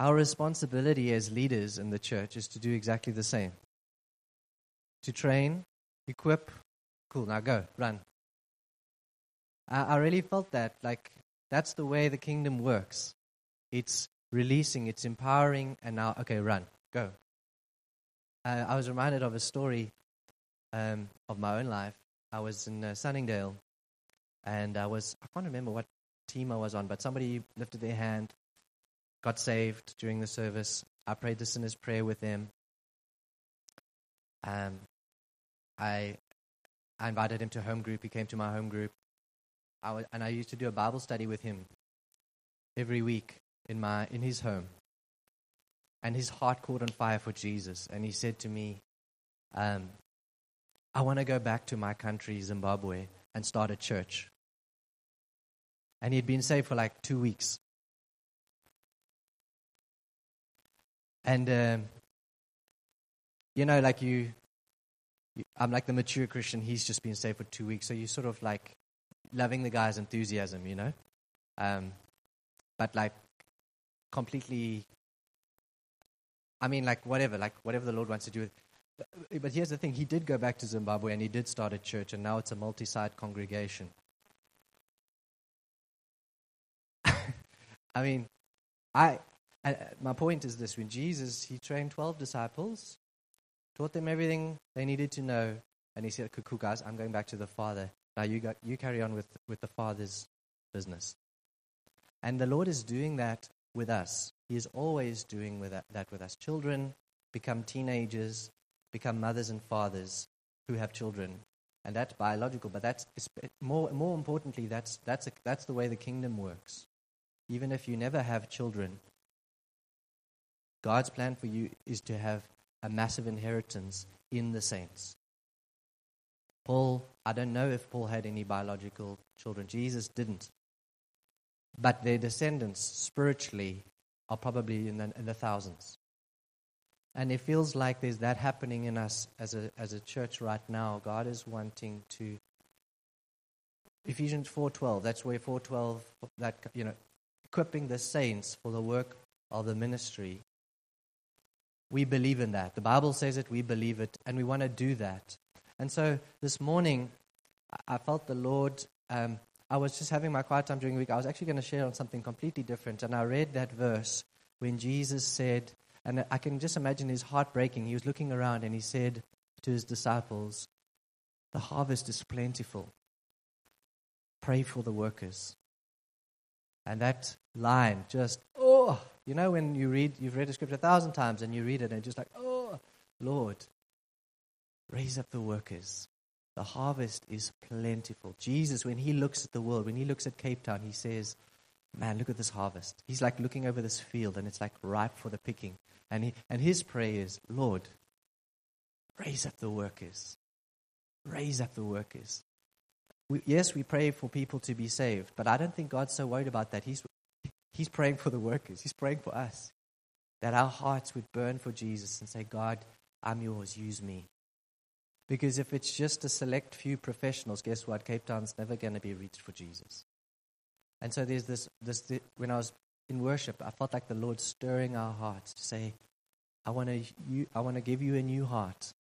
our responsibility as leaders in the church is to do exactly the same to train, equip. Cool, now go, run. I, I really felt that. Like, that's the way the kingdom works. It's releasing, it's empowering, and now, okay, run, go. Uh, I was reminded of a story um, of my own life. I was in uh, Sunningdale, and I was, I can't remember what team I was on, but somebody lifted their hand, got saved during the service. I prayed the sinner's prayer with him. Um, I, I invited him to home group. He came to my home group. I was, and I used to do a Bible study with him every week in, my, in his home. And his heart caught on fire for Jesus. And he said to me, um, I want to go back to my country, Zimbabwe, and start a church. And he'd been saved for like two weeks. And, um, you know, like you, you, I'm like the mature Christian, he's just been saved for two weeks. So you sort of like loving the guy's enthusiasm, you know? Um, but like completely, I mean, like whatever, like whatever the Lord wants to do. But here's the thing he did go back to Zimbabwe and he did start a church, and now it's a multi site congregation. I mean, I, I, uh, my point is this when Jesus, he trained 12 disciples, taught them everything they needed to know, and he said, Cool, guys, I'm going back to the Father. Now you, got, you carry on with, with the Father's business. And the Lord is doing that with us. He is always doing with that, that with us. Children become teenagers, become mothers and fathers who have children. And that's biological, but that's more, more importantly, that's, that's, a, that's the way the kingdom works. Even if you never have children, God's plan for you is to have a massive inheritance in the saints. Paul, I don't know if Paul had any biological children. Jesus didn't. But their descendants, spiritually, are probably in the, in the thousands. And it feels like there's that happening in us as a, as a church right now. God is wanting to. Ephesians 4.12, that's where 4.12, that, you know, equipping the saints for the work of the ministry. We believe in that. The Bible says it, we believe it, and we want to do that. And so this morning, I felt the Lord. Um, I was just having my quiet time during the week. I was actually going to share on something completely different. And I read that verse when Jesus said, and I can just imagine his heart breaking. He was looking around and he said to his disciples, The harvest is plentiful. Pray for the workers. And that line just, oh, you know, when you read, you've read a scripture a thousand times and you read it and just like, oh, Lord, Raise up the workers. The harvest is plentiful. Jesus, when he looks at the world, when he looks at Cape Town, he says, Man, look at this harvest. He's like looking over this field and it's like ripe for the picking. And, he, and his prayer is, Lord, raise up the workers. Raise up the workers. We, yes, we pray for people to be saved, but I don't think God's so worried about that. He's, he's praying for the workers, He's praying for us. That our hearts would burn for Jesus and say, God, I'm yours, use me. Because if it's just a select few professionals, guess what? Cape Town's never going to be reached for Jesus. And so there's this, this, this, when I was in worship, I felt like the Lord stirring our hearts to say, I want to, I want to give you a new heart.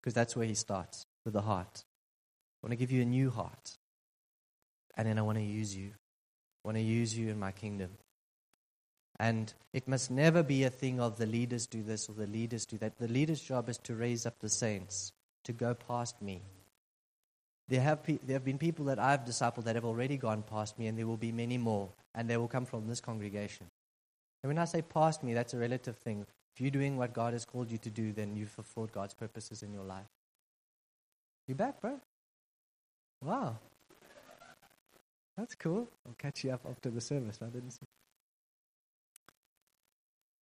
Because that's where he starts, with the heart. I want to give you a new heart. And then I want to use you. I want to use you in my kingdom. And it must never be a thing of the leaders do this or the leaders do that. The leader's job is to raise up the saints to go past me. There have, pe- there have been people that I've discipled that have already gone past me, and there will be many more, and they will come from this congregation. And when I say past me, that's a relative thing. If you're doing what God has called you to do, then you've fulfilled God's purposes in your life. You back, bro? Wow. That's cool. I'll catch you up after the service. I didn't see.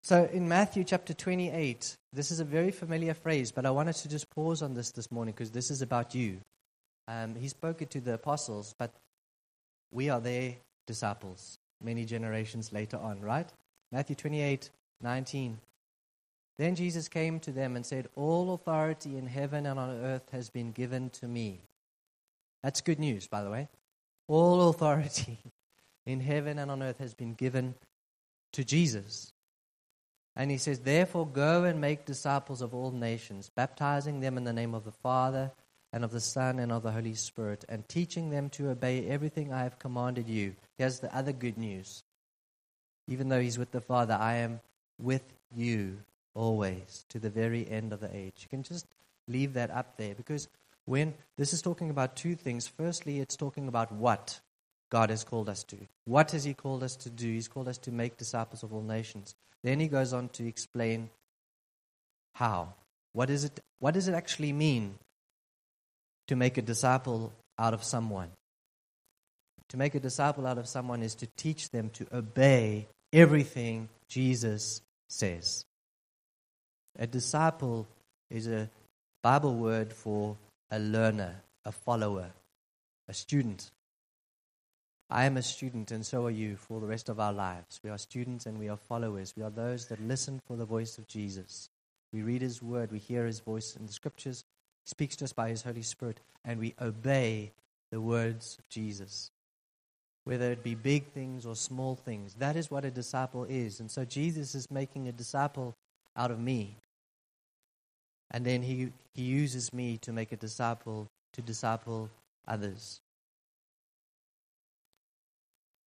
So in Matthew chapter 28, this is a very familiar phrase, but I wanted to just pause on this this morning because this is about you. Um, he spoke it to the apostles, but we are their disciples many generations later on, right? Matthew 28, 19. Then Jesus came to them and said, All authority in heaven and on earth has been given to me. That's good news, by the way. All authority in heaven and on earth has been given to Jesus. And he says, Therefore, go and make disciples of all nations, baptizing them in the name of the Father, and of the Son, and of the Holy Spirit, and teaching them to obey everything I have commanded you. Here's the other good news. Even though he's with the Father, I am with you always to the very end of the age. You can just leave that up there because when this is talking about two things. Firstly, it's talking about what God has called us to. What has He called us to do? He's called us to make disciples of all nations. Then He goes on to explain how. What, is it, what does it actually mean to make a disciple out of someone? To make a disciple out of someone is to teach them to obey everything Jesus says. A disciple is a Bible word for a learner, a follower, a student. I am a student, and so are you for the rest of our lives. We are students and we are followers. We are those that listen for the voice of Jesus. We read his word, we hear his voice in the scriptures, he speaks to us by his Holy Spirit, and we obey the words of Jesus. Whether it be big things or small things, that is what a disciple is. And so Jesus is making a disciple out of me. And then he, he uses me to make a disciple, to disciple others.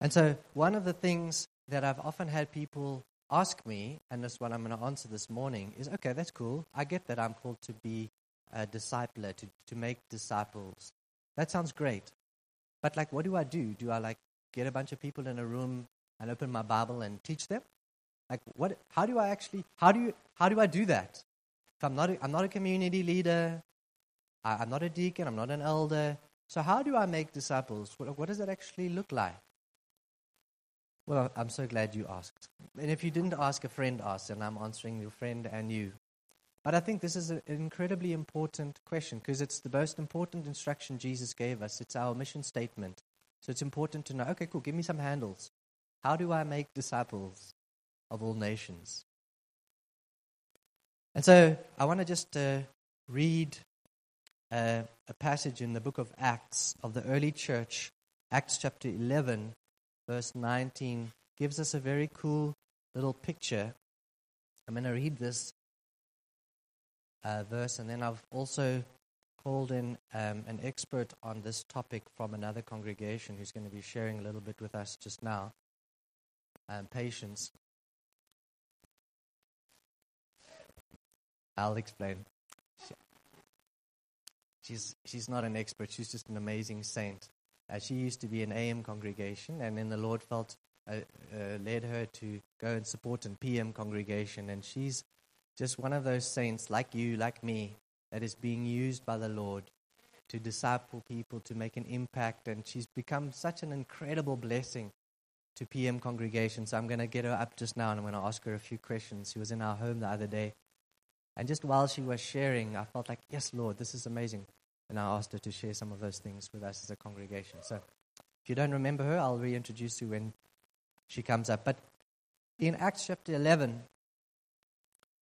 And so, one of the things that I've often had people ask me, and this what I'm going to answer this morning, is okay, that's cool. I get that I'm called to be a discipler, to, to make disciples. That sounds great. But, like, what do I do? Do I, like, get a bunch of people in a room and open my Bible and teach them? Like, what, how do I actually, how do, you, how do I do that? If I'm not a, I'm not a community leader, I, I'm not a deacon, I'm not an elder. So, how do I make disciples? What, what does that actually look like? Well, I'm so glad you asked. And if you didn't ask, a friend asked, and I'm answering your friend and you. But I think this is an incredibly important question because it's the most important instruction Jesus gave us. It's our mission statement. So it's important to know okay, cool, give me some handles. How do I make disciples of all nations? And so I want to just uh, read uh, a passage in the book of Acts of the early church, Acts chapter 11, verse 19 gives us a very cool little picture. I'm going to read this uh, verse, and then I've also called in um, an expert on this topic from another congregation who's going to be sharing a little bit with us just now. Um, patience. I'll explain. She's, she's not an expert, she's just an amazing saint. Uh, she used to be an AM congregation, and then the Lord felt uh, uh, led her to go and support an PM congregation. And she's just one of those saints, like you, like me, that is being used by the Lord to disciple people, to make an impact. And she's become such an incredible blessing to PM congregations. So I'm going to get her up just now and I'm going to ask her a few questions. She was in our home the other day. And just while she was sharing, I felt like, yes, Lord, this is amazing. And I asked her to share some of those things with us as a congregation. So if you don't remember her, I'll reintroduce you when she comes up. But in Acts chapter 11,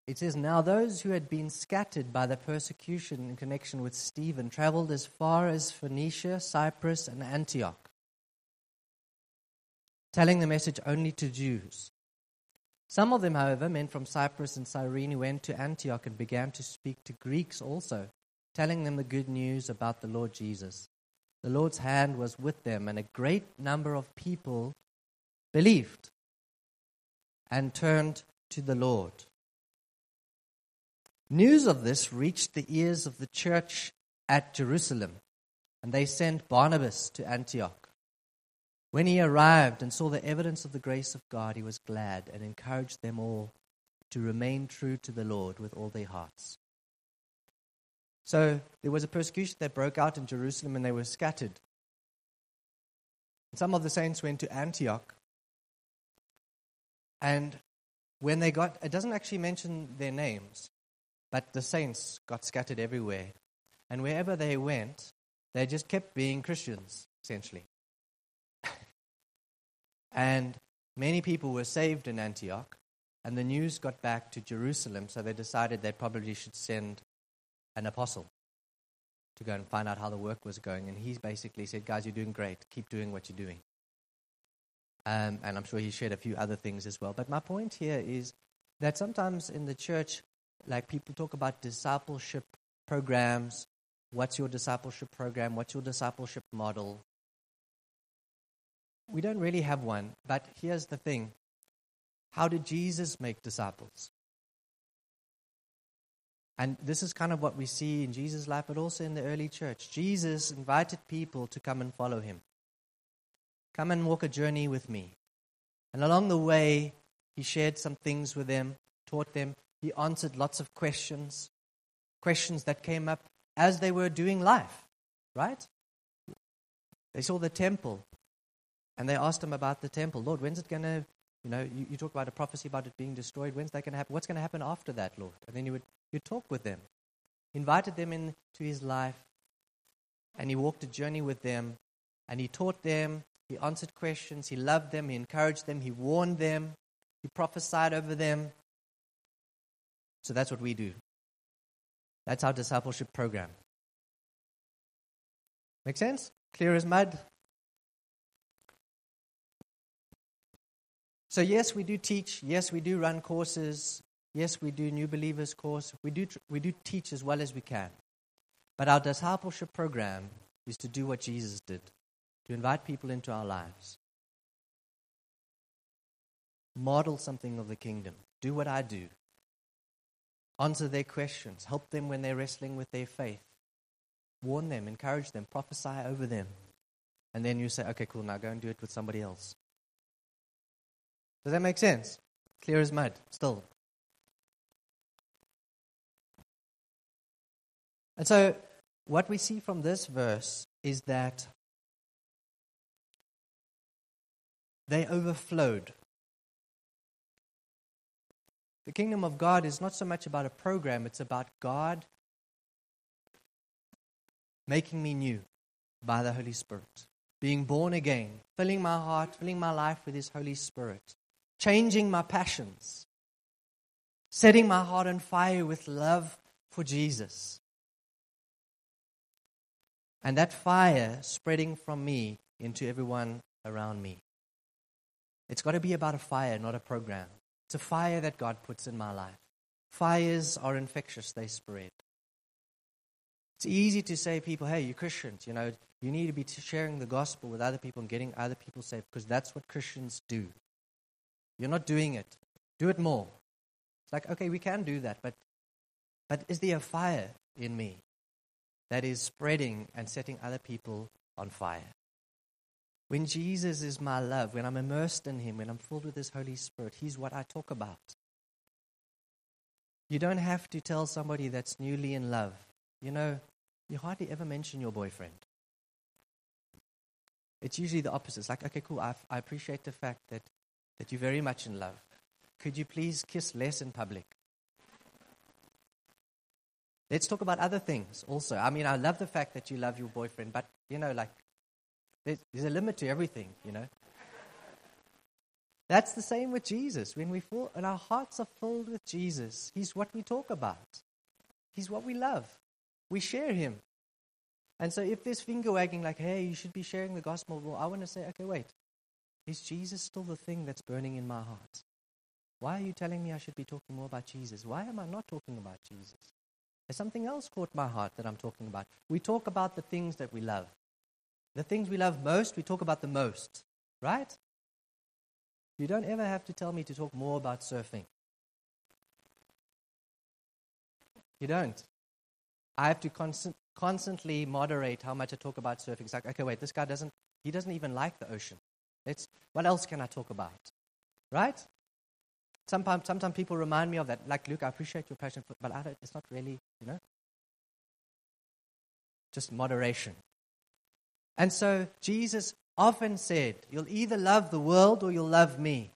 it says, Now those who had been scattered by the persecution in connection with Stephen traveled as far as Phoenicia, Cyprus, and Antioch, telling the message only to Jews. Some of them, however, men from Cyprus and Cyrene, went to Antioch and began to speak to Greeks also telling them the good news about the Lord Jesus. The Lord's hand was with them, and a great number of people believed and turned to the Lord. News of this reached the ears of the church at Jerusalem, and they sent Barnabas to Antioch. When he arrived and saw the evidence of the grace of God, he was glad and encouraged them all to remain true to the Lord with all their hearts. So there was a persecution that broke out in Jerusalem and they were scattered. Some of the saints went to Antioch. And when they got, it doesn't actually mention their names, but the saints got scattered everywhere. And wherever they went, they just kept being Christians, essentially. and many people were saved in Antioch, and the news got back to Jerusalem, so they decided they probably should send an apostle to go and find out how the work was going. And he basically said, Guys, you're doing great. Keep doing what you're doing. Um, and I'm sure he shared a few other things as well. But my point here is that sometimes in the church, like people talk about discipleship programs. What's your discipleship program? What's your discipleship model? We don't really have one, but here's the thing how did Jesus make disciples? And this is kind of what we see in Jesus' life, but also in the early church. Jesus invited people to come and follow him. Come and walk a journey with me. And along the way, he shared some things with them, taught them. He answered lots of questions, questions that came up as they were doing life, right? They saw the temple and they asked him about the temple. Lord, when's it going to, you know, you, you, talk about a prophecy about it being destroyed. When's that going to happen? What's going to happen after that, Lord? And then you would you talked with them, invited them into his life, and he walked a journey with them, and he taught them, he answered questions, he loved them, he encouraged them, he warned them, he prophesied over them. So that's what we do. That's our discipleship program. Make sense? Clear as mud? So, yes, we do teach. Yes, we do run courses. Yes, we do new believers course. We do, we do teach as well as we can. But our discipleship program is to do what Jesus did to invite people into our lives. Model something of the kingdom. Do what I do. Answer their questions. Help them when they're wrestling with their faith. Warn them, encourage them, prophesy over them. And then you say, okay, cool, now go and do it with somebody else. Does that make sense? Clear as mud, still. And so, what we see from this verse is that they overflowed. The kingdom of God is not so much about a program, it's about God making me new by the Holy Spirit, being born again, filling my heart, filling my life with His Holy Spirit, changing my passions, setting my heart on fire with love for Jesus. And that fire spreading from me into everyone around me. It's got to be about a fire, not a program. It's a fire that God puts in my life. Fires are infectious, they spread. It's easy to say people, hey, you Christians, you know, you need to be sharing the gospel with other people and getting other people saved because that's what Christians do. You're not doing it. Do it more. It's like, okay, we can do that, but but is there a fire in me that is spreading and setting other people on fire? When Jesus is my love, when I'm immersed in Him, when I'm filled with His Holy Spirit, He's what I talk about. You don't have to tell somebody that's newly in love. You know, you hardly ever mention your boyfriend. It's usually the opposite. It's like, okay, cool, I, I appreciate the fact that, that you're very much in love. Could you please kiss less in public? Let's talk about other things also. I mean, I love the fact that you love your boyfriend, but, you know, like, there's, there's a limit to everything, you know. That's the same with Jesus. When we fall and our hearts are filled with Jesus, He's what we talk about. He's what we love. We share Him. And so if there's finger wagging like, hey, you should be sharing the gospel, well, I want to say, okay, wait. Is Jesus still the thing that's burning in my heart? Why are you telling me I should be talking more about Jesus? Why am I not talking about Jesus? There's something else caught my heart that I'm talking about. We talk about the things that we love. The things we love most, we talk about the most, right? You don't ever have to tell me to talk more about surfing. You don't. I have to constant, constantly moderate how much I talk about surfing. It's like, okay, wait, this guy doesn't, he doesn't even like the ocean. It's, what else can I talk about? Right? Sometimes, sometimes people remind me of that. Like, Luke, I appreciate your passion, for, but it's not really, you know, just moderation. And so Jesus often said, You'll either love the world or you'll love me.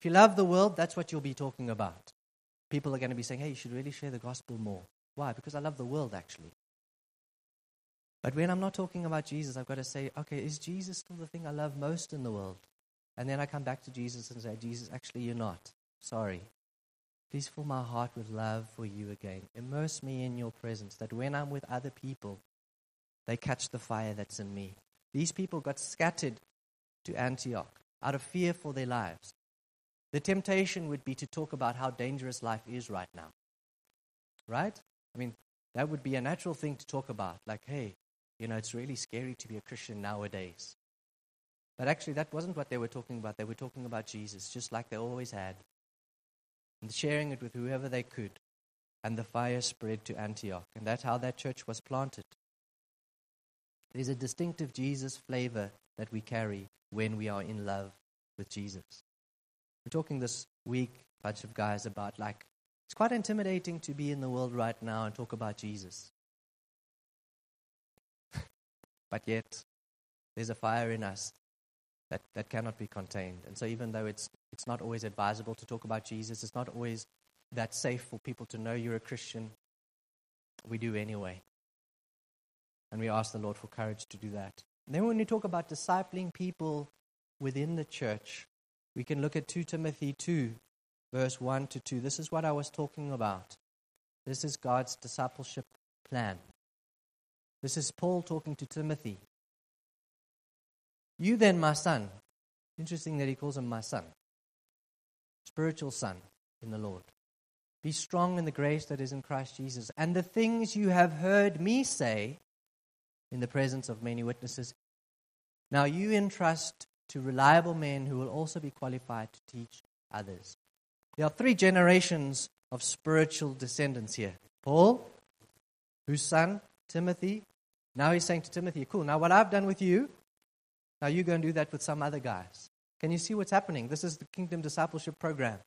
If you love the world, that's what you'll be talking about. People are going to be saying, Hey, you should really share the gospel more. Why? Because I love the world, actually. But when I'm not talking about Jesus, I've got to say, Okay, is Jesus still the thing I love most in the world? And then I come back to Jesus and say, Jesus, actually, you're not. Sorry. Please fill my heart with love for you again. Immerse me in your presence, that when I'm with other people, they catch the fire that's in me. These people got scattered to Antioch out of fear for their lives. the temptation would be to talk about how dangerous life is right now. Right? I mean, that would be a natural thing to talk about. Like, hey, you know, it's really scary to be a Christian nowadays. But actually, that wasn't what they were talking about. They were talking about Jesus, just like they always had, and sharing it with whoever they could. And the fire spread to Antioch. And that's how that church was planted. There's a distinctive Jesus flavor that we carry when we are in love with Jesus. We're talking this week, bunch of guys, about like, it's quite intimidating to be in the world right now and talk about Jesus. but yet, there's a fire in us that, that cannot be contained. And so, even though it's, it's not always advisable to talk about Jesus, it's not always that safe for people to know you're a Christian, we do anyway. And we ask the Lord for courage to do that. And then, when we talk about discipling people within the church, we can look at 2 Timothy 2, verse 1 to 2. This is what I was talking about. This is God's discipleship plan. This is Paul talking to Timothy. You then, my son. Interesting that he calls him my son. Spiritual son in the Lord. Be strong in the grace that is in Christ Jesus. And the things you have heard me say in the presence of many witnesses, now you entrust to reliable men who will also be qualified to teach others. There are three generations of spiritual descendants here Paul, whose son, Timothy. Now he's saying to Timothy, Cool, now what I've done with you, now you go and do that with some other guys. Can you see what's happening? This is the kingdom discipleship program.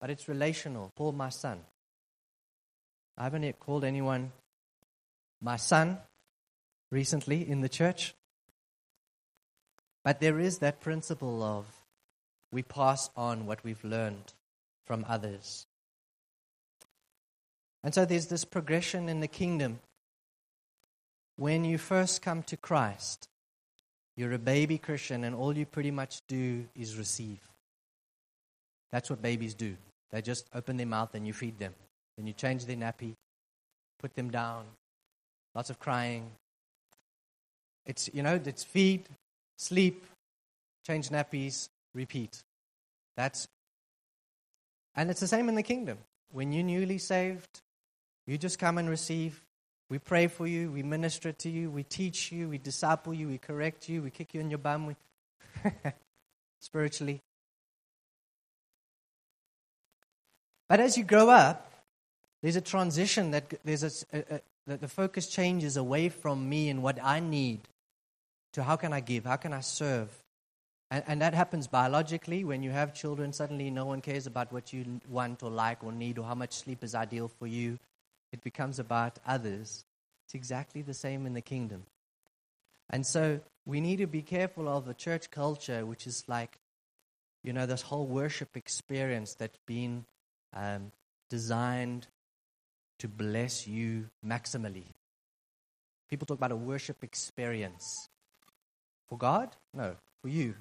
But it's relational. Paul, my son. I haven't yet called anyone my son recently in the church. But there is that principle of we pass on what we've learned from others. And so there's this progression in the kingdom. When you first come to Christ, you're a baby Christian, and all you pretty much do is receive. That's what babies do. They just open their mouth and you feed them. Then you change their nappy, put them down, lots of crying. It's, you know, it's feed, sleep, change nappies, repeat. That's and it's the same in the kingdom. When you're newly saved, you just come and receive. We pray for you, we minister to you, we teach you, we disciple you, we correct you, we kick you in your bum we spiritually. But as you grow up, there's a transition that there's a, a, a, that the focus changes away from me and what I need to how can I give, how can I serve, and, and, that happens biologically. When you have children, suddenly no one cares about what you want or like or need or how much sleep is ideal for you. It becomes about others. It's exactly the same in the kingdom. And so we need to be careful of the church culture, which is like, you know, this whole worship experience that's been um, designed to bless you maximally. People talk about a worship experience. For God? No, for you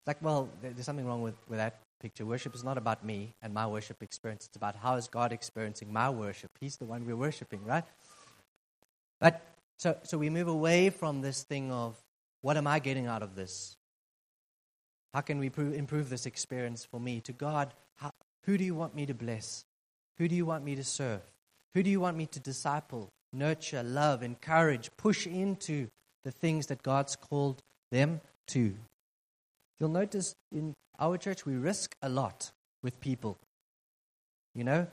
It's like, well, there's something wrong with, with that picture. Worship is not about me and my worship experience. It's about how is God experiencing my worship. He's the one we're worshiping, right? But so, so we move away from this thing of what am I getting out of this? How can we prove, improve this experience for me? To God, how, who do you want me to bless? Who do you want me to serve? Who do you want me to disciple, nurture, love, encourage, push into the things that God's called them to? You'll notice in our church, we risk a lot with people. You know,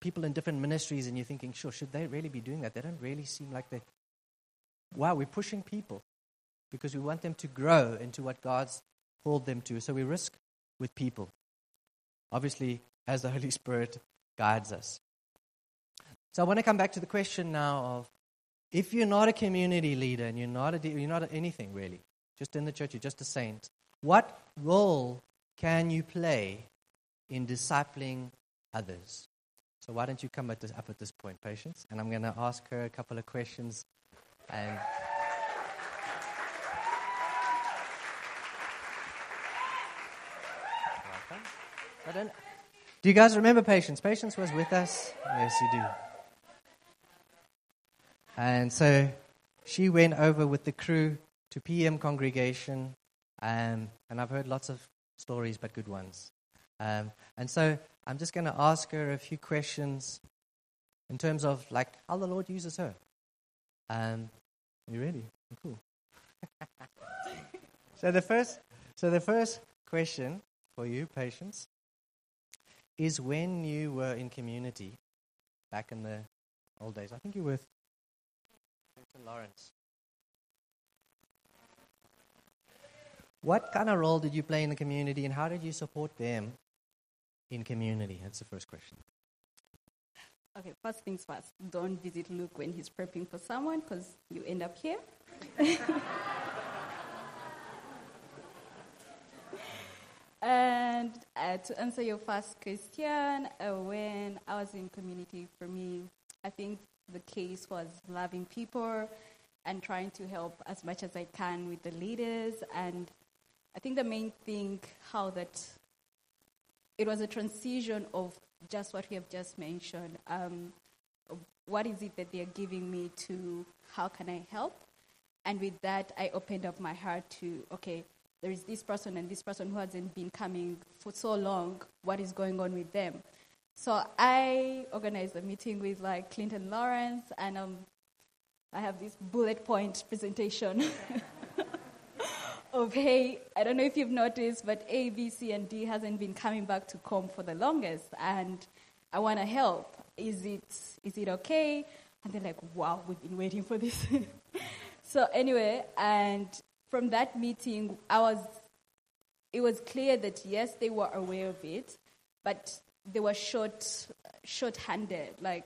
people in different ministries, and you're thinking, sure, should they really be doing that? They don't really seem like they. Wow, we're pushing people because we want them to grow into what God's called them to. So we risk with people. Obviously, as the Holy Spirit guides us. So I want to come back to the question now of if you're not a community leader and you're not, a, you're not anything really, just in the church, you're just a saint, what role can you play in discipling others? So why don't you come at this, up at this point, Patience? And I'm going to ask her a couple of questions. And do you guys remember Patience? Patience was with us. Yes, you do. And so she went over with the crew to PM congregation um, and I've heard lots of stories, but good ones. Um, and so I'm just going to ask her a few questions in terms of like how the Lord uses her. Um, you ready? Cool. so the first, so the first question for you, patience, is when you were in community back in the old days. I think you were with Lawrence. What kind of role did you play in the community, and how did you support them in community? That's the first question. Okay, first things first. Don't visit Luke when he's prepping for someone because you end up here. and uh, to answer your first question, uh, when I was in community, for me, I think the case was loving people and trying to help as much as I can with the leaders. And I think the main thing, how that it was a transition of just what we have just mentioned. Um, what is it that they're giving me to how can I help? And with that, I opened up my heart to, okay, there is this person and this person who hasn't been coming for so long. What is going on with them? So I organized a meeting with like Clinton Lawrence, and um, I have this bullet point presentation of hey, I don't know if you've noticed, but A, B, C, and D hasn't been coming back to COM for the longest, and I want to help. Is it is it okay? And they're like, wow, we've been waiting for this. so anyway, and from that meeting, I was. It was clear that yes, they were aware of it, but they were short, short-handed. Like,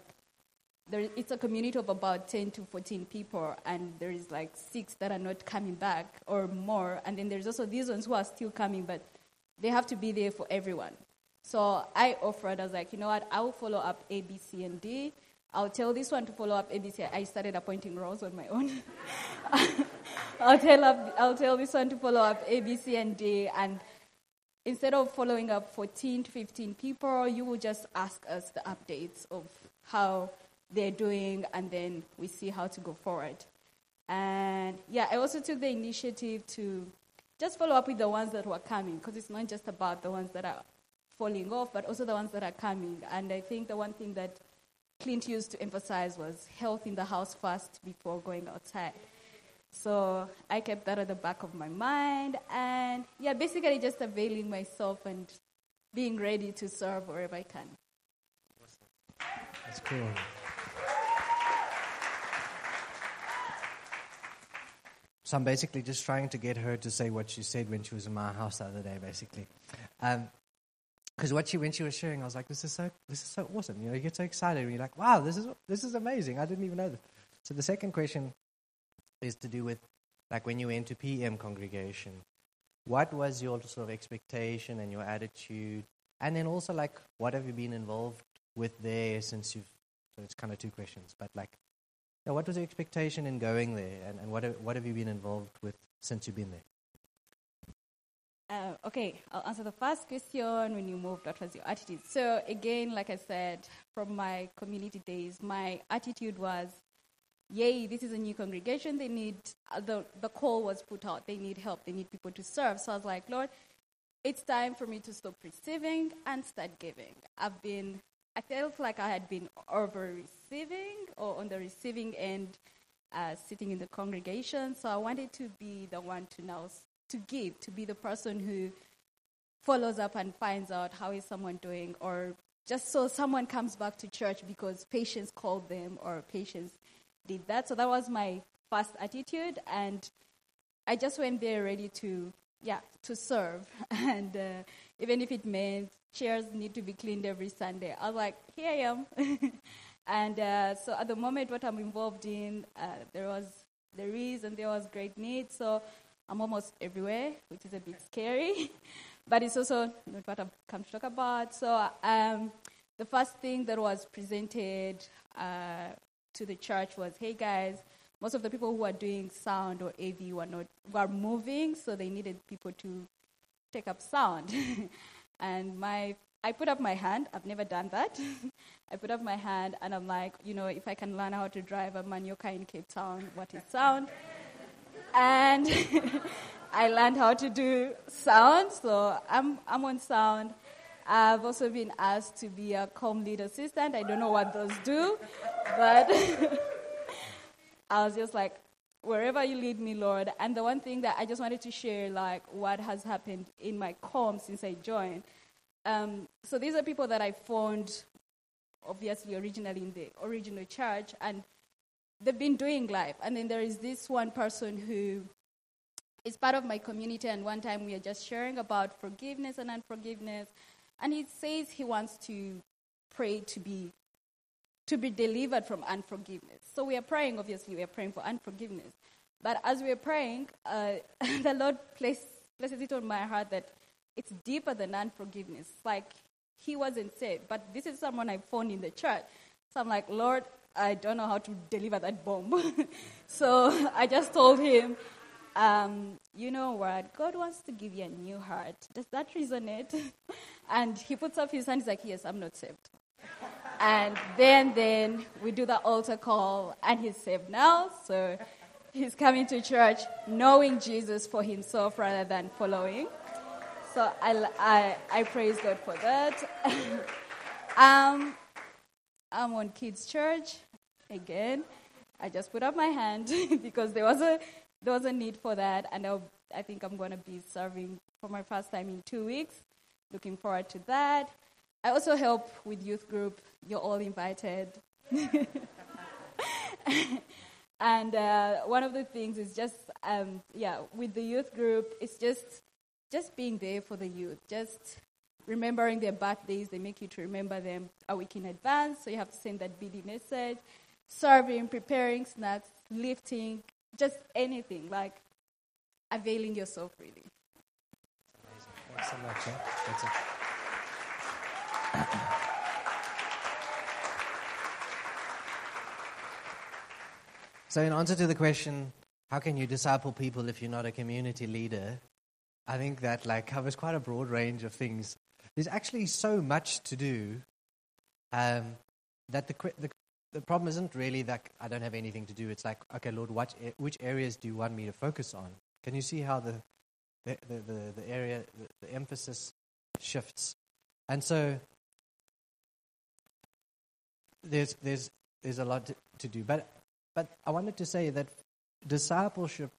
there, it's a community of about 10 to 14 people, and there is like six that are not coming back or more. And then there's also these ones who are still coming, but they have to be there for everyone. So I offered, I was like, you know what, I will follow up A, B, C, and D. I'll tell this one to follow up A, B, C. I started appointing roles on my own. I'll, tell up, I'll tell this one to follow up A, B, C, and D. And instead of following up 14 to 15 people, you will just ask us the updates of how they're doing, and then we see how to go forward. And yeah, I also took the initiative to just follow up with the ones that were coming, because it's not just about the ones that are falling off, but also the ones that are coming. And I think the one thing that Clint used to emphasize was health in the house first before going outside. So I kept that at the back of my mind. And yeah, basically just availing myself and being ready to serve wherever I can. That's cool. So I'm basically just trying to get her to say what she said when she was in my house the other day, basically. Because um, what she when she was sharing, I was like, "This is so this is so awesome." You know, you get so excited and you're like, "Wow, this is this is amazing! I didn't even know this." So the second question is to do with like when you went to PM congregation, what was your sort of expectation and your attitude, and then also like what have you been involved with there since you've? So it's kind of two questions, but like, yeah, what was your expectation in going there, and, and what have, what have you been involved with since you've been there? Uh, okay, I'll answer the first question. When you moved, what was your attitude? So again, like I said, from my community days, my attitude was yay, this is a new congregation. They need, uh, the, the call was put out. They need help. They need people to serve. So I was like, Lord, it's time for me to stop receiving and start giving. I've been, I felt like I had been over receiving or on the receiving end, uh, sitting in the congregation. So I wanted to be the one to now, to give, to be the person who follows up and finds out how is someone doing or just so someone comes back to church because Patience called them or Patience did that. So that was my first attitude, and I just went there ready to, yeah, to serve. And uh, even if it meant chairs need to be cleaned every Sunday, I was like, here I am. and uh, so at the moment, what I'm involved in, uh, there was, there is, and there was great need. So I'm almost everywhere, which is a bit scary, but it's also not what I've come to talk about. So um, the first thing that was presented uh, to the church was, hey guys, most of the people who are doing sound or AV were not were moving, so they needed people to take up sound. and my I put up my hand. I've never done that. I put up my hand and I'm like, you know, if I can learn how to drive a manioka in Cape Town, what is sound? and I learned how to do sound, so I'm, I'm on sound. I've also been asked to be a com lead assistant. I don't know what those do, but I was just like, wherever you lead me, Lord. And the one thing that I just wanted to share, like what has happened in my com since I joined. Um, so these are people that I found, obviously, originally in the original church, and they've been doing life. And then there is this one person who is part of my community, and one time we are just sharing about forgiveness and unforgiveness, and he says he wants to pray to be to be delivered from unforgiveness. So we are praying, obviously, we are praying for unforgiveness. But as we are praying, uh, the Lord placed, places it on my heart that it's deeper than unforgiveness. Like he wasn't saved, but this is someone I found in the church. So I'm like, Lord, I don't know how to deliver that bomb. so I just told him, um, you know what? God wants to give you a new heart. Does that resonate? and he puts up his hand. He's like, Yes, I'm not saved. And then, then we do the altar call, and he's saved now. So he's coming to church knowing Jesus for himself rather than following. So I, I, I praise God for that. um, I'm on Kids Church again. I just put up my hand because there was a there was a need for that, and I'll, I think I'm going to be serving for my first time in two weeks. Looking forward to that. I also help with youth group. You're all invited. and uh, one of the things is just, um, yeah, with the youth group, it's just, just being there for the youth. Just remembering their birthdays. They make you to remember them a week in advance, so you have to send that BD message. Serving, preparing snacks, lifting, just anything, like availing yourself really. Thanks so much. Eh? So, in answer to the question, how can you disciple people if you're not a community leader? I think that like covers quite a broad range of things. There's actually so much to do um, that the, the the problem isn't really that I don't have anything to do. It's like, okay, Lord, what, which areas do you want me to focus on? Can you see how the, the, the, the, the area, the, the emphasis shifts? And so there's, there's, there's a lot to, to do. But, but I wanted to say that discipleship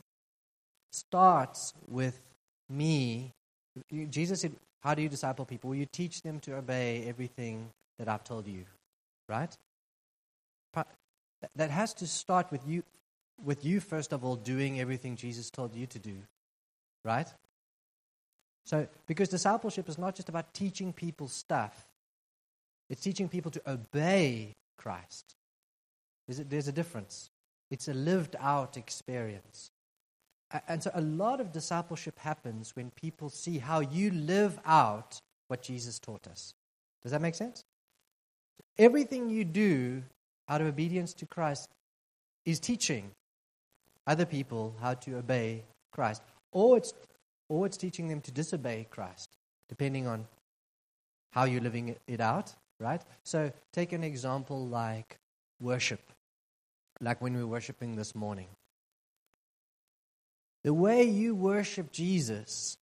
starts with me. Jesus said, How do you disciple people? Well, you teach them to obey everything that I've told you, right? that has to start with you with you first of all doing everything Jesus told you to do. Right? So because discipleship is not just about teaching people stuff. It's teaching people to obey Christ. There's a, difference. It's a lived out experience. And so a lot of discipleship happens when people see how you live out what Jesus taught us. Does that make sense? Everything you do out of obedience to Christ is teaching other people how to obey Christ. Or it's, or it's teaching them to disobey Christ, depending on how you're living it out, right? So take an example like worship, like when we're worshiping this morning. The way you worship Jesus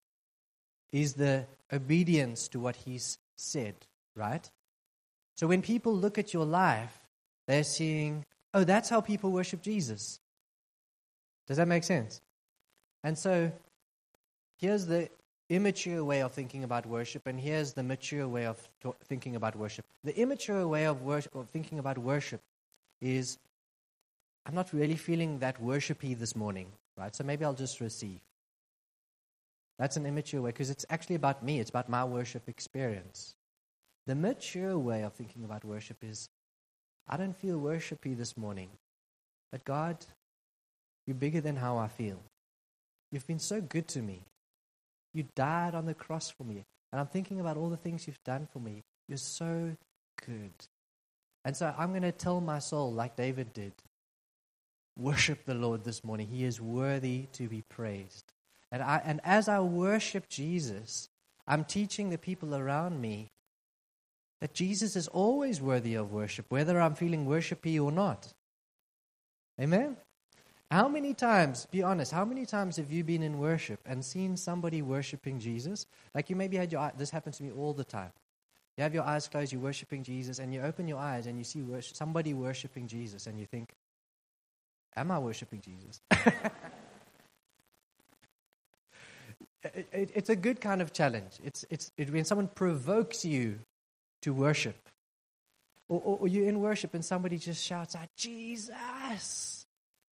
is the obedience to what he's said, right? So when people look at your life, they're seeing, oh, that's how people worship Jesus. Does that make sense? And so here's the immature way of thinking about worship, and here's the mature way of th- thinking about worship. The immature way of, of thinking about worship is I'm not really feeling that worshipy this morning, right? So maybe I'll just receive. That's an immature way because it's actually about me, it's about my worship experience. The mature way of thinking about worship is I don't feel worshipy this morning. But God, you're bigger than how I feel. You've been so good to me. You died on the cross for me. And I'm thinking about all the things you've done for me. You're so good. And so I'm going to tell my soul, like David did, worship the Lord this morning. He is worthy to be praised. And, I, and as I worship Jesus, I'm teaching the people around me that Jesus is always worthy of worship, whether I'm feeling worshipy or not. Amen? How many times, be honest, how many times have you been in worship and seen somebody worshiping Jesus? Like you maybe had your eye, this happens to me all the time. You have your eyes closed, you're worshiping Jesus, and you open your eyes and you see worship, somebody worshiping Jesus, and you think, Am I worshiping Jesus? it, it, it's a good kind of challenge. It's, it's it, when someone provokes you to worship. Or, or, or you're in worship and somebody just shouts out, Jesus!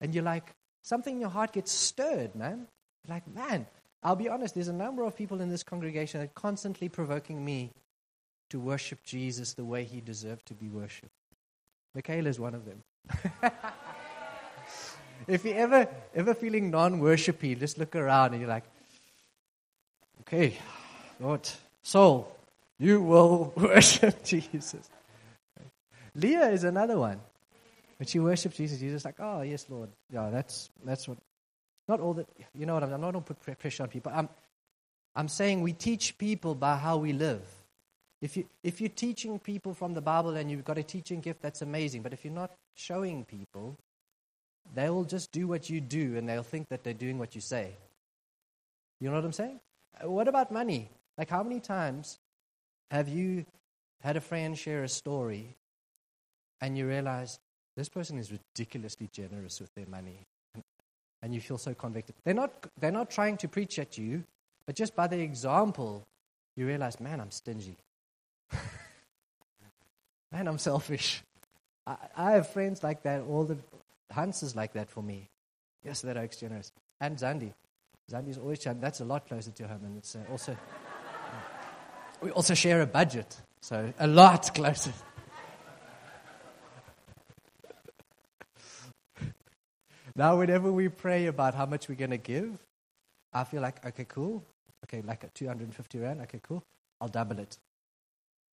And you're like, something in your heart gets stirred, man. Like, man, I'll be honest, there's a number of people in this congregation that are constantly provoking me to worship Jesus the way he deserved to be worshipped. Michaela is one of them. if you're ever, ever feeling non worshipy, just look around and you're like, okay, Lord, soul, you will worship Jesus. Leah is another one. When she worships Jesus, Jesus like, oh, yes, Lord. Yeah, that's, that's what. Not all that, you know what, I'm, I'm not going to put pressure on people. I'm, I'm saying we teach people by how we live. If, you, if you're teaching people from the Bible and you've got a teaching gift, that's amazing. But if you're not showing people, they will just do what you do and they'll think that they're doing what you say. You know what I'm saying? Uh, what about money? Like, how many times have you had a friend share a story and you realize this person is ridiculously generous with their money? And, you feel so convicted. They're not, they're not trying to preach at you, but just by the example, you realize, man, I'm stingy. man, I'm selfish. I, I have friends like that all the Hans is like that for me. Yes, that Oak's generous. And Zandi. Zandi's always. That's a lot closer to home. And it's uh, also, we also share a budget. So a lot closer. Now, whenever we pray about how much we're going to give, I feel like, okay, cool. Okay, like a 250 Rand. Okay, cool. I'll double it.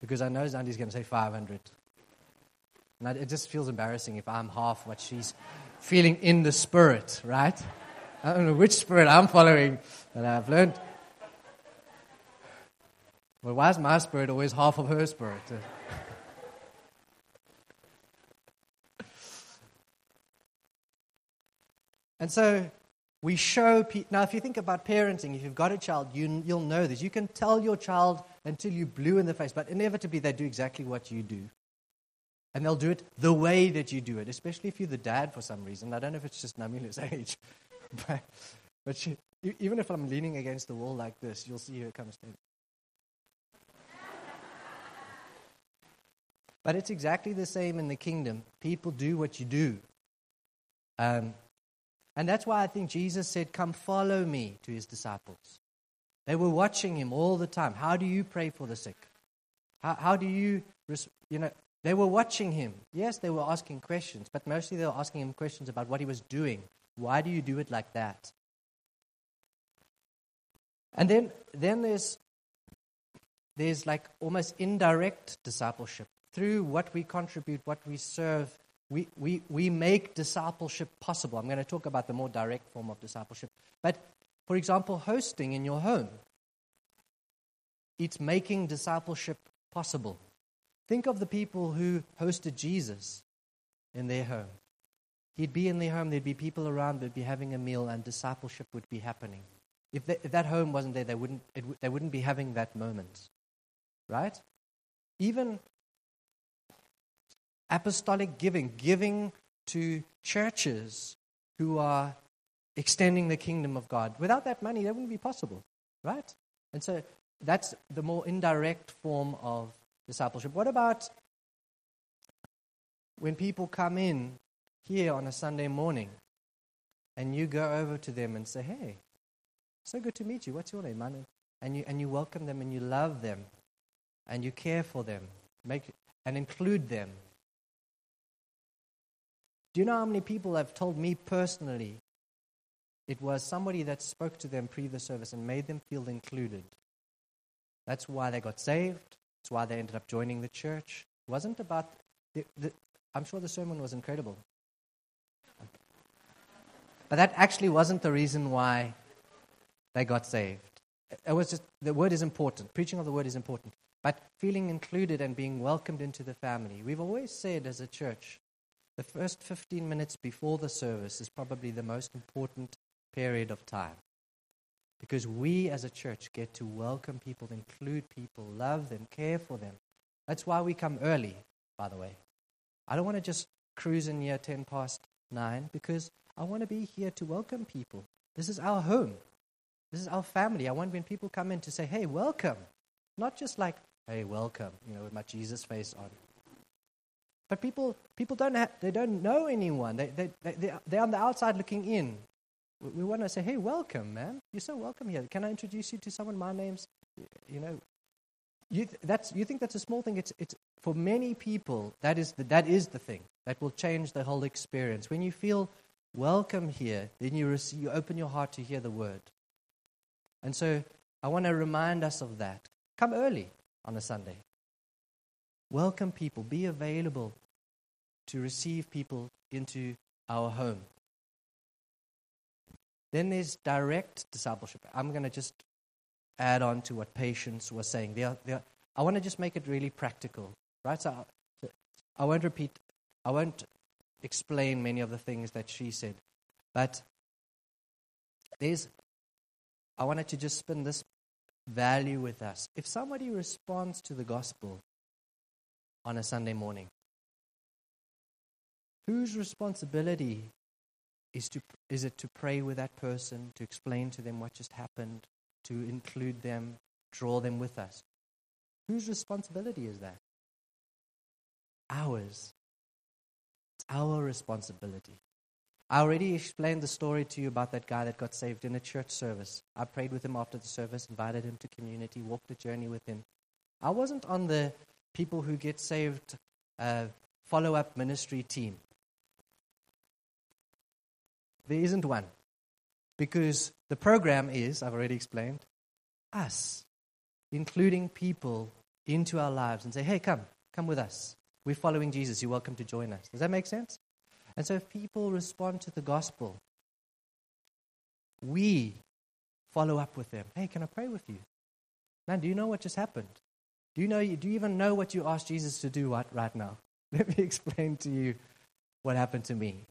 Because I know Zandi's going to say 500. And it just feels embarrassing if I'm half what she's feeling in the spirit, right? I don't know which spirit I'm following, but I've learned. Well, why is my spirit always half of her spirit? And so we show people. Now, if you think about parenting, if you've got a child, you, you'll know this. You can tell your child until you blue in the face, but inevitably they do exactly what you do. And they'll do it the way that you do it, especially if you're the dad for some reason. I don't know if it's just Namila's age. but, but she, even if I'm leaning against the wall like this, you'll see her come stand. But it's exactly the same in the kingdom. People do what you do. Um, and that's why I think Jesus said, Come follow me to his disciples. They were watching him all the time. How do you pray for the sick? How, how do you, you know, they were watching him. Yes, they were asking questions, but mostly they were asking him questions about what he was doing. Why do you do it like that? And then, then there's, there's like almost indirect discipleship. Through what we contribute, what we serve, we, we, we make discipleship possible. I'm going to talk about the more direct form of discipleship. But, for example, hosting in your home, it's making discipleship possible. Think of the people who hosted Jesus in their home. He'd be in their home, there'd be people around, they'd be having a meal, and discipleship would be happening. If, they, if that home wasn't there, they wouldn't, it, they wouldn't be having that moment. Right? Even apostolic giving, giving to churches who are extending the kingdom of God. Without that money, that wouldn't be possible. Right? And so that's the more indirect form of discipleship. What about when people come in here on a Sunday morning and you go over to them and say, Hey, so good to meet you. What's your name, man? And you, and you welcome them and you love them and you care for them make, and include them. Do you know how many people have told me personally it was somebody that spoke to them pre the service and made them feel included? That's why they got saved. That's why they ended up joining the church. It wasn't about, the, the, I'm sure the sermon was incredible. But that actually wasn't the reason why they got saved. It was just, the word is important. Preaching of the word is important. But feeling included and being welcomed into the family. We've always said as a church, the first 15 minutes before the service is probably the most important period of time. Because we as a church get to welcome people, include people, love them, care for them. That's why we come early, by the way. I don't want to just cruise in here 10 past 9 because I want to be here to welcome people. This is our home. This is our family. I want when people come in to say, hey, welcome. Not just like, hey, welcome, you know, with my Jesus face on. But people, people don't, have, they don't know anyone. They, they, they, they're on the outside looking in. We, we want to say, hey, welcome, man. You're so welcome here. Can I introduce you to someone? My name's, you know, you, th- that's, you think that's a small thing. It's, it's, for many people, that is, the, that is the thing that will change the whole experience. When you feel welcome here, then you, receive, you open your heart to hear the word. And so I want to remind us of that. Come early on a Sunday. Welcome people. Be available to receive people into our home. Then there's direct discipleship. I'm going to just add on to what Patience was saying. They are, they are, I want to just make it really practical, right? So, so I won't repeat, I won't explain many of the things that she said, but there's, I wanted to just spin this value with us. If somebody responds to the gospel on a Sunday morning, whose responsibility is, to, is it to pray with that person, to explain to them what just happened, to include them, draw them with us? Whose responsibility is that? Ours. It's our responsibility. I already explained the story to you about that guy that got saved in a church service. I prayed with him after the service, invited him to community, walked the journey with him. I wasn't on the people who get saved uh, follow up ministry team. There isn't one. Because the program is, I've already explained, us, including people into our lives and say, hey, come, come with us. We're following Jesus. You're welcome to join us. Does that make sense? And so if people respond to the gospel, we follow up with them. Hey, can I pray with you? Man, do you know what just happened? Do you, know, do you even know what you asked Jesus to do right, right now? Let me explain to you what happened to me.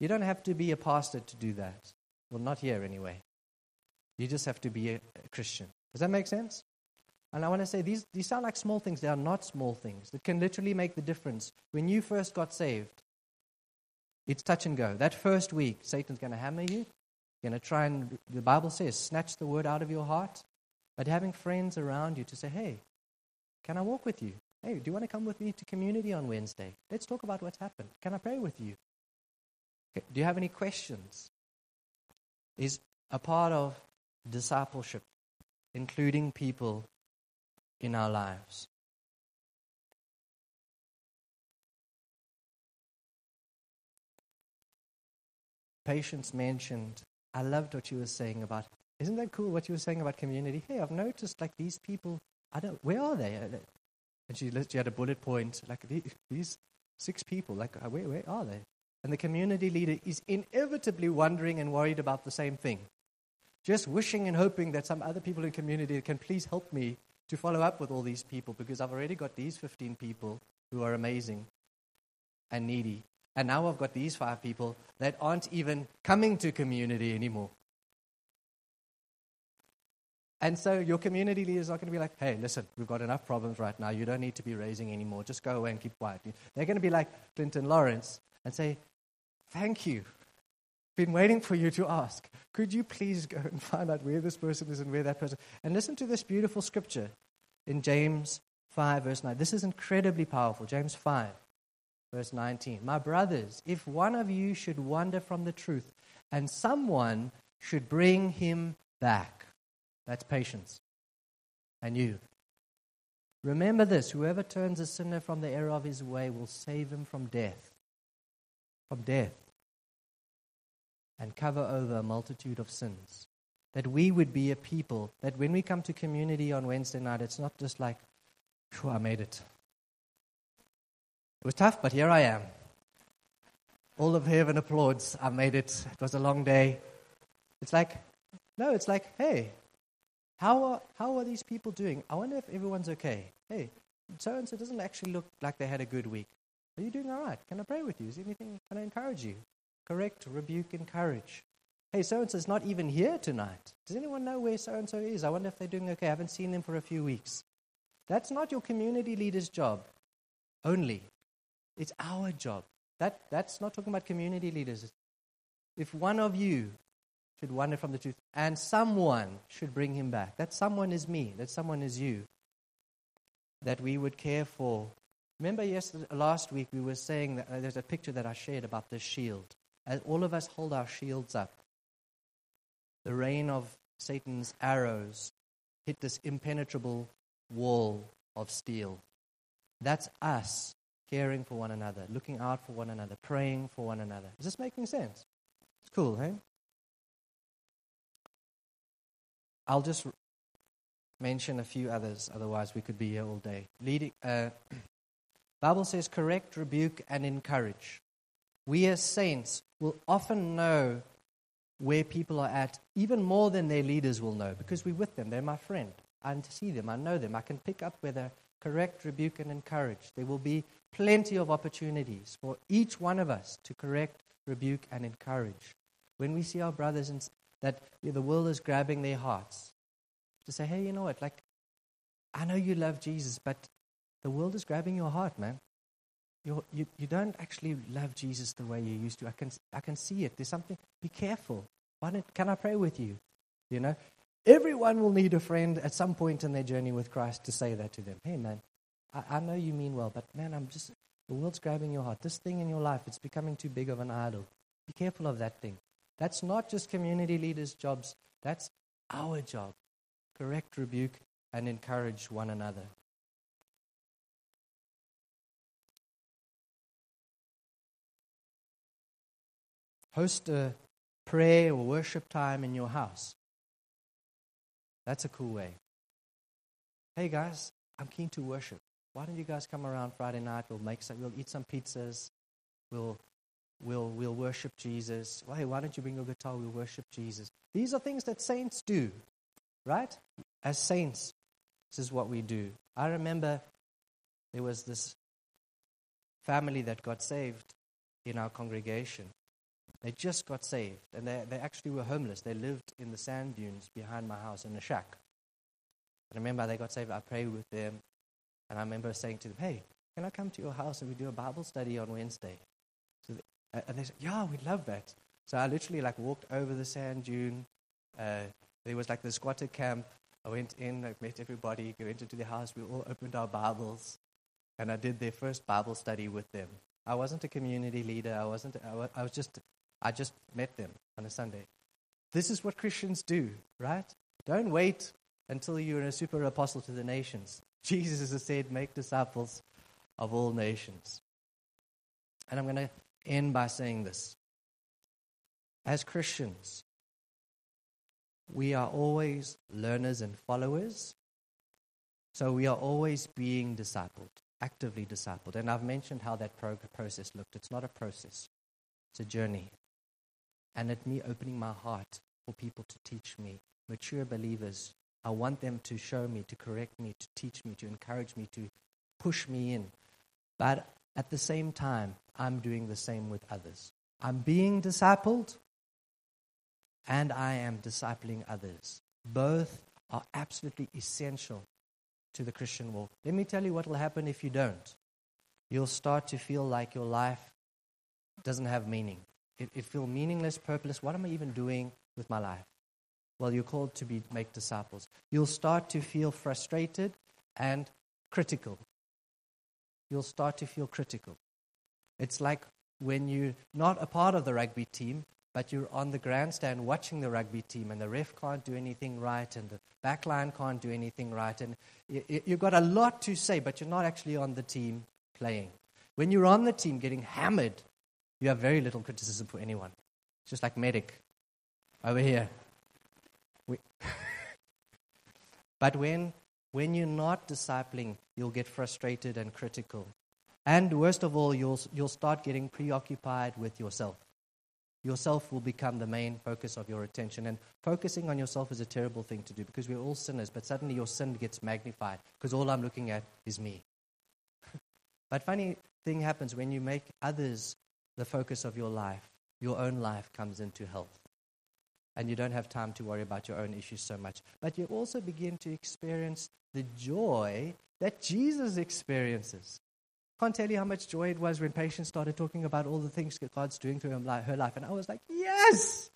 You don't have to be a pastor to do that. Well, not here anyway. You just have to be a, a Christian. Does that make sense? And I want to say these, these sound like small things. They are not small things. It can literally make the difference. When you first got saved, it's touch and go. That first week, Satan's going to hammer you. Going to try and, the Bible says, snatch the word out of your heart. But having friends around you to say, hey, can I walk with you? Hey, do you want to come with me to community on Wednesday? Let's talk about what's happened. Can I pray with you? Do you have any questions? Is a part of discipleship, including people in our lives. Patience mentioned, I loved what you were saying about, isn't that cool what you were saying about community? Hey, I've noticed like these people, I don't, where are they? And she, she had a bullet point, like these six people, like where, where are they? And the community leader is inevitably wondering and worried about the same thing. Just wishing and hoping that some other people in the community can please help me to follow up with all these people because I've already got these 15 people who are amazing and needy. And now I've got these five people that aren't even coming to community anymore. And so your community leader is not going to be like, hey, listen, we've got enough problems right now. You don't need to be raising anymore. Just go away and keep quiet. They're going to be like Clinton Lawrence and say, Thank you. Been waiting for you to ask. Could you please go and find out where this person is and where that person And listen to this beautiful scripture in James 5, verse 9. This is incredibly powerful. James 5, verse 19. My brothers, if one of you should wander from the truth and someone should bring him back, that's patience. And you. Remember this whoever turns a sinner from the error of his way will save him from death from death and cover over a multitude of sins. That we would be a people that when we come to community on Wednesday night, it's not just like, I made it. It was tough, but here I am. All of heaven applauds. I made it. It was a long day. It's like, no, it's like, hey, how are, how are these people doing? I wonder if everyone's okay. Hey, so and so doesn't actually look like they had a good week. Are you doing all right? Can I pray with you? Is anything, can I encourage you? Correct, rebuke, encourage. Hey, so and so is not even here tonight. Does anyone know where so and so is? I wonder if they're doing okay. I haven't seen them for a few weeks. That's not your community leader's job only. It's our job. That, that's not talking about community leaders. If one of you should wander from the truth and someone should bring him back, that someone is me, that someone is you, that we would care for. Remember, yesterday, last week we were saying that uh, there's a picture that I shared about the shield. As all of us hold our shields up, the rain of Satan's arrows hit this impenetrable wall of steel. That's us caring for one another, looking out for one another, praying for one another. Is this making sense? It's cool, hey? I'll just mention a few others, otherwise we could be here all day. Leading, uh, Bible says correct, rebuke, and encourage. We as saints will often know where people are at even more than their leaders will know because we're with them. They're my friend. I see them. I know them. I can pick up where they're correct, rebuke, and encourage. There will be plenty of opportunities for each one of us to correct, rebuke, and encourage. When we see our brothers and that the world is grabbing their hearts, to say, hey, you know what? Like, I know you love Jesus, but the world is grabbing your heart, man. You're, you you don't actually love Jesus the way you used to. I can I can see it. There's something. Be careful. Why don't, can I pray with you? You know, everyone will need a friend at some point in their journey with Christ to say that to them. Hey, man, I, I know you mean well, but man, I'm just the world's grabbing your heart. This thing in your life, it's becoming too big of an idol. Be careful of that thing. That's not just community leaders' jobs. That's our job. Correct, rebuke, and encourage one another. Host a prayer or worship time in your house. That's a cool way. Hey guys, I'm keen to worship. Why don't you guys come around Friday night? We'll make some, we'll eat some pizzas. We'll, we'll, we'll worship Jesus. Hey, why don't you bring your guitar? We'll worship Jesus. These are things that saints do, right? As saints, this is what we do. I remember there was this family that got saved in our congregation. They just got saved, and they, they actually were homeless. They lived in the sand dunes behind my house in a shack. I remember they got saved. I prayed with them, and I remember saying to them, "Hey, can I come to your house and we do a Bible study on Wednesday?" So they, and they said, "Yeah, we'd love that." So I literally like walked over the sand dune. Uh, there was like the squatter camp. I went in, I met everybody, went into the house. We all opened our Bibles, and I did their first Bible study with them. I wasn't a community leader. I wasn't. I was just I just met them on a Sunday. This is what Christians do, right? Don't wait until you're a super apostle to the nations. Jesus has said, make disciples of all nations. And I'm going to end by saying this. As Christians, we are always learners and followers. So we are always being discipled, actively discipled. And I've mentioned how that process looked. It's not a process, it's a journey and at me opening my heart for people to teach me. Mature believers, I want them to show me, to correct me, to teach me, to encourage me, to push me in. But at the same time, I'm doing the same with others. I'm being discipled and I am discipling others. Both are absolutely essential to the Christian walk. Let me tell you what will happen if you don't. You'll start to feel like your life doesn't have meaning. It, it feels meaningless, purposeless. What am I even doing with my life? Well, you're called to be make disciples. You'll start to feel frustrated and critical. You'll start to feel critical. It's like when you're not a part of the rugby team, but you're on the grandstand watching the rugby team, and the ref can't do anything right, and the backline can't do anything right, and you've got a lot to say, but you're not actually on the team playing. When you're on the team getting hammered you have very little criticism for anyone. It's just like medic over here. We but when, when you're not discipling, you'll get frustrated and critical. And worst of all, you'll, you'll start getting preoccupied with yourself. Yourself will become the main focus of your attention. And focusing on yourself is a terrible thing to do because we're all sinners, but suddenly your sin gets magnified because all I'm looking at is me. but funny, thing happens when you make others the focus of your life. Your own life comes into health. And you don't have time to worry about your own issues so much. But you also begin to experience the joy that Jesus experiences. Can't tell you how much joy it was when Patience started talking about all the things that God's doing through her life. And I was like, yes,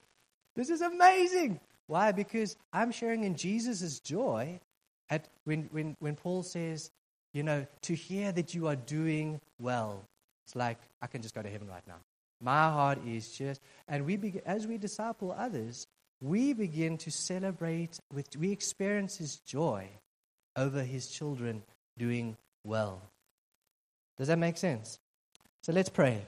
this is amazing. Why? Because I'm sharing in Jesus' joy at when, when, when Paul says, you know, to hear that you are doing well. It's like, I can just go to heaven right now. My heart is just, and we begin, as we disciple others, we begin to celebrate with, we experience his joy over his children doing well. Does that make sense? So let's pray.